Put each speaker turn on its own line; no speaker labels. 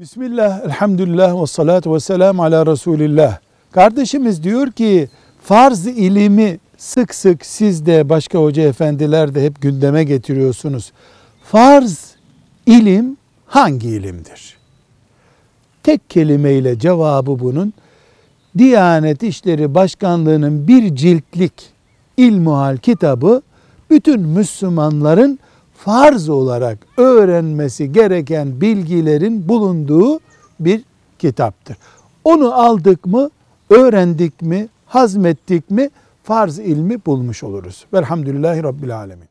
Bismillah, elhamdülillah ve salatu ve selam ala Resulillah. Kardeşimiz diyor ki farz ilimi sık sık siz de başka hoca efendiler de hep gündeme getiriyorsunuz. Farz ilim hangi ilimdir? Tek kelimeyle cevabı bunun Diyanet İşleri Başkanlığı'nın bir ciltlik ilmuhal kitabı bütün Müslümanların farz olarak öğrenmesi gereken bilgilerin bulunduğu bir kitaptır. Onu aldık mı, öğrendik mi, hazmettik mi farz ilmi bulmuş oluruz. Velhamdülillahi Rabbil Alemin.